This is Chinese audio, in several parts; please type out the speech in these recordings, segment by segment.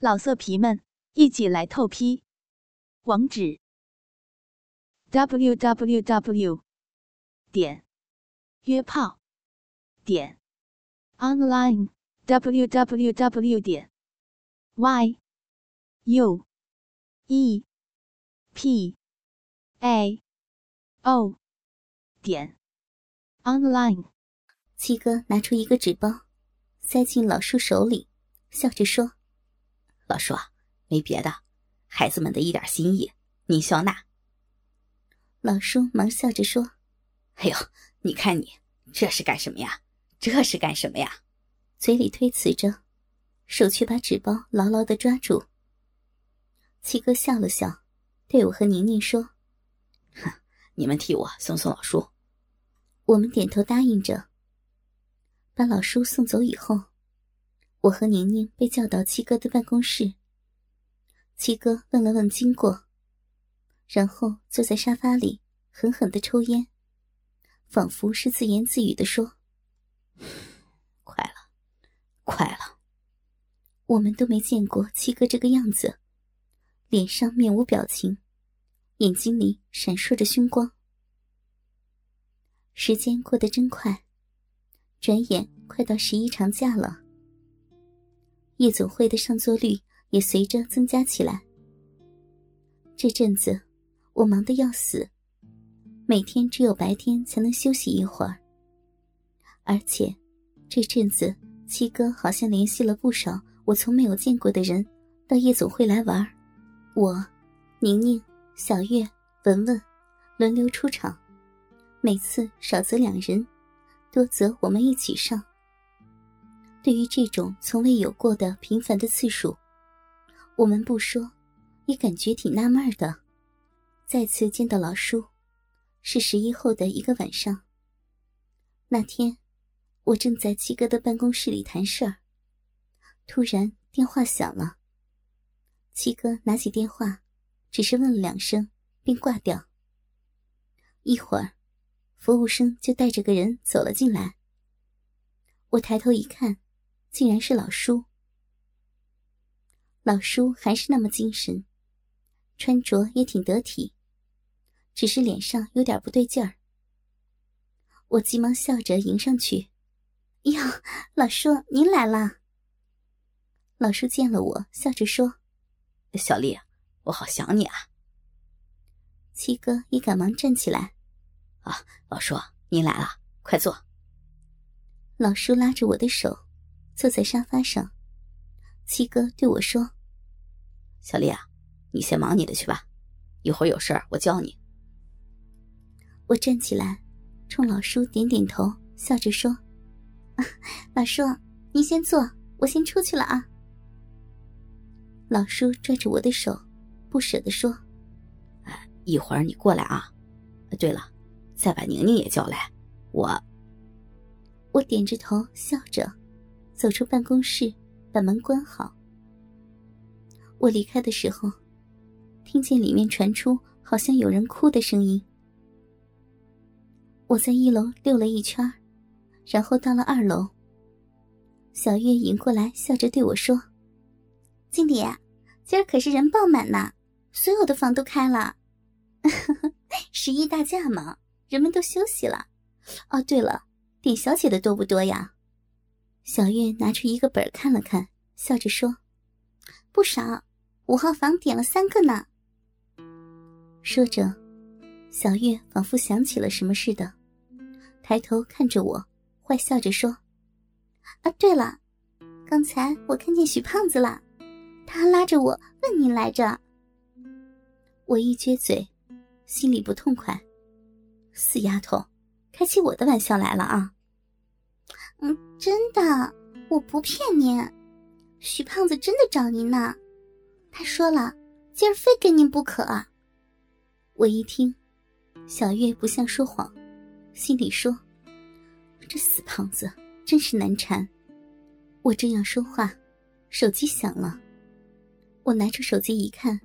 老色皮们，一起来透批！网址：w w w 点约炮点 online w w w 点 y u e p a o 点 online。七哥拿出一个纸包，塞进老叔手里，笑着说。老叔，没别的，孩子们的一点心意，您笑纳。老叔忙笑着说：“哎呦，你看你这是干什么呀？这是干什么呀？”嘴里推辞着，手却把纸包牢牢的抓住。七哥笑了笑，对我和宁宁说：“哼，你们替我送送老叔。”我们点头答应着。把老叔送走以后。我和宁宁被叫到七哥的办公室。七哥问了问经过，然后坐在沙发里狠狠的抽烟，仿佛是自言自语的说：“快了，快了。”我们都没见过七哥这个样子，脸上面无表情，眼睛里闪烁着凶光。时间过得真快，转眼快到十一长假了。夜总会的上座率也随着增加起来。这阵子，我忙得要死，每天只有白天才能休息一会儿。而且，这阵子七哥好像联系了不少我从没有见过的人到夜总会来玩。我、宁宁、小月、文文轮流出场，每次少则两人，多则我们一起上。对于这种从未有过的频繁的次数，我们不说，也感觉挺纳闷的。再次见到老叔，是十一后的一个晚上。那天，我正在七哥的办公室里谈事儿，突然电话响了。七哥拿起电话，只是问了两声，便挂掉。一会儿，服务生就带着个人走了进来。我抬头一看。竟然是老叔，老叔还是那么精神，穿着也挺得体，只是脸上有点不对劲儿。我急忙笑着迎上去：“哟，老叔您来了。”老叔见了我，笑着说：“小丽，我好想你啊。”七哥也赶忙站起来：“啊，老叔您来了，快坐。”老叔拉着我的手。坐在沙发上，七哥对我说：“小丽啊，你先忙你的去吧，一会儿有事儿我叫你。”我站起来，冲老叔点点头，笑着说：“老叔，您先坐，我先出去了啊。”老叔拽着我的手，不舍得说：“哎，一会儿你过来啊。对了，再把宁宁也叫来。”我，我点着头笑着。走出办公室，把门关好。我离开的时候，听见里面传出好像有人哭的声音。我在一楼溜了一圈，然后到了二楼。小月迎过来，笑着对我说：“经理，今儿可是人爆满呢，所有的房都开了。十一大假嘛，人们都休息了。哦，对了，点小姐的多不多呀？”小月拿出一个本看了看，笑着说：“不少，五号房点了三个呢。”说着，小月仿佛想起了什么似的，抬头看着我，坏笑着说：“啊，对了，刚才我看见许胖子了，他拉着我问您来着。”我一撅嘴，心里不痛快：“死丫头，开起我的玩笑来了啊！”嗯，真的，我不骗您，许胖子真的找您呢。他说了，今儿非跟您不可。我一听，小月不像说谎，心里说：“这死胖子真是难缠。”我正要说话，手机响了。我拿出手机一看，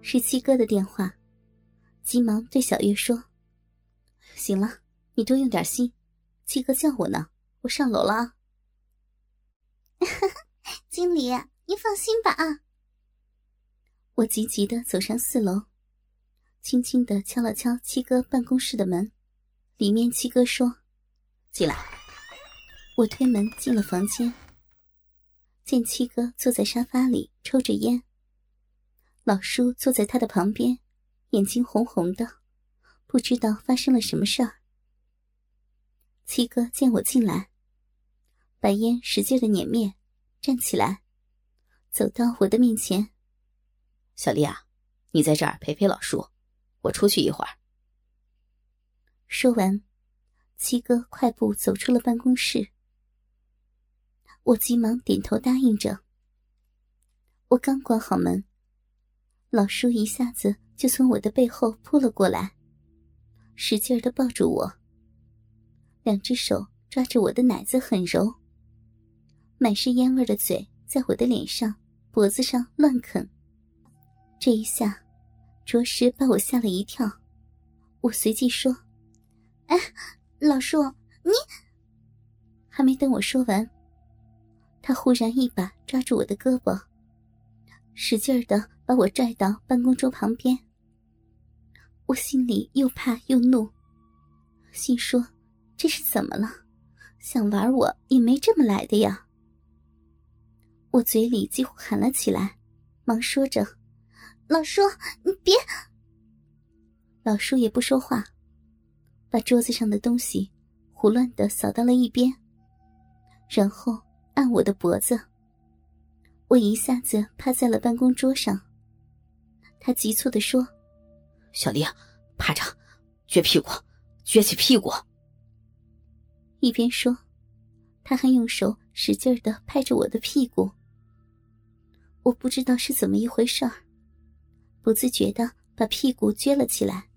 是七哥的电话，急忙对小月说：“行了，你多用点心，七哥叫我呢。”我上楼了，经理，您放心吧啊，我急急的走上四楼，轻轻的敲了敲七哥办公室的门，里面七哥说：“进来。”我推门进了房间，见七哥坐在沙发里抽着烟，老叔坐在他的旁边，眼睛红红的，不知道发生了什么事儿。七哥见我进来，把烟使劲的碾灭，站起来，走到我的面前：“小丽啊，你在这儿陪陪老叔，我出去一会儿。”说完，七哥快步走出了办公室。我急忙点头答应着。我刚关好门，老叔一下子就从我的背后扑了过来，使劲的抱住我，两只手抓着我的奶子很揉，满是烟味的嘴在我的脸上、脖子上乱啃。这一下，着实把我吓了一跳。我随即说：“哎，老叔，你……”还没等我说完。他忽然一把抓住我的胳膊，使劲的把我拽到办公桌旁边。我心里又怕又怒，心说：“这是怎么了？想玩我也没这么来的呀！”我嘴里几乎喊了起来，忙说着：“老叔，你别……”老叔也不说话，把桌子上的东西胡乱的扫到了一边，然后。按我的脖子，我一下子趴在了办公桌上。他急促的说：“小丽，趴着，撅屁股，撅起屁股。”一边说，他还用手使劲的拍着我的屁股。我不知道是怎么一回事儿，不自觉的把屁股撅了起来。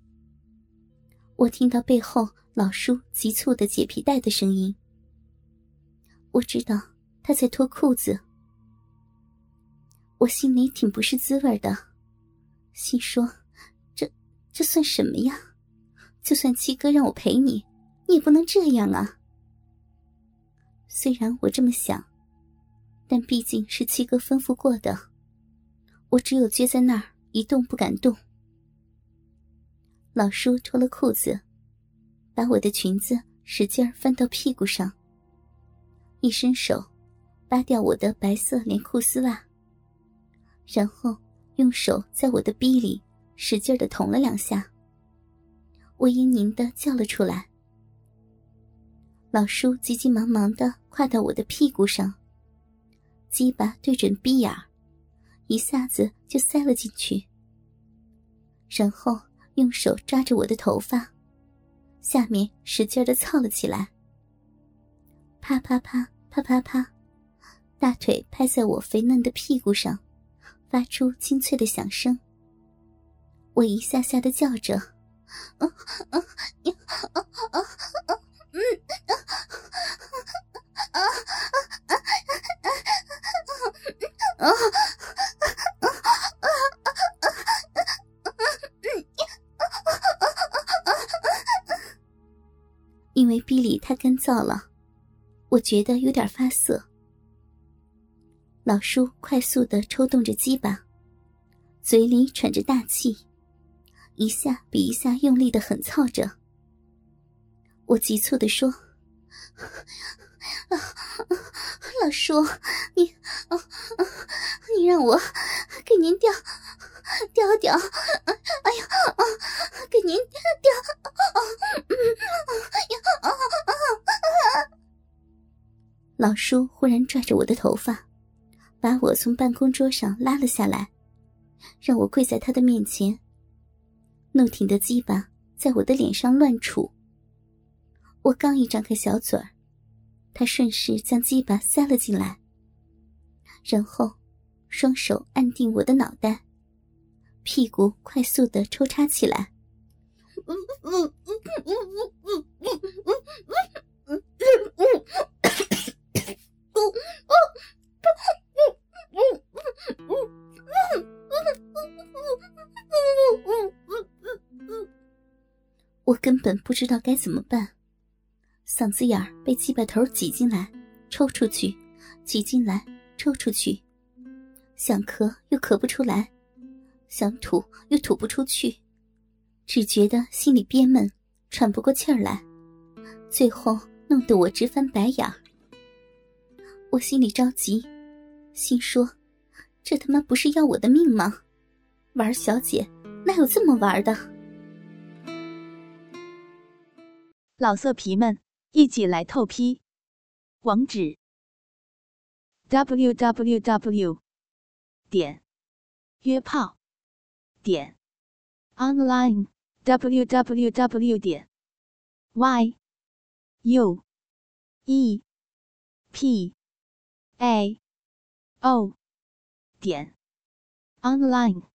我听到背后老叔急促的解皮带的声音，我知道。他在脱裤子，我心里挺不是滋味的，心说：“这这算什么呀？就算七哥让我陪你，你也不能这样啊！”虽然我这么想，但毕竟是七哥吩咐过的，我只有撅在那儿一动不敢动。老叔脱了裤子，把我的裙子使劲翻到屁股上，一伸手。扒掉我的白色连裤丝袜，然后用手在我的逼里使劲的捅了两下。我嘤咛的叫了出来。老叔急急忙忙的跨到我的屁股上，鸡巴对准逼眼一下子就塞了进去，然后用手抓着我的头发，下面使劲的操了起来。啪啪啪啪啪啪。大腿拍在我肥嫩的屁股上，发出清脆的响声。我一下下的叫着：“嗯嗯嗯嗯嗯嗯燥了，我觉得有点发涩。老叔快速的抽动着鸡巴，嘴里喘着大气，一下比一下用力的狠操着。我急促的说：“老叔，你，你让我给您掉掉掉，哎呀，给您掉，老叔忽然拽着我的头发。把我从办公桌上拉了下来，让我跪在他的面前。怒挺的鸡巴在我的脸上乱杵。我刚一张开小嘴儿，他顺势将鸡巴塞了进来，然后双手按定我的脑袋，屁股快速的抽插起来。我根本不知道该怎么办，嗓子眼儿被鸡巴头挤进来，抽出去，挤进来，抽出去，想咳又咳不出来，想吐又吐不出去，只觉得心里憋闷，喘不过气儿来，最后弄得我直翻白眼儿。我心里着急，心说：“这他妈不是要我的命吗？玩小姐哪有这么玩的？”老色皮们，一起来透批！网址：w w w 点约炮点 online w w w 点 y u e p a. O. 点。Online。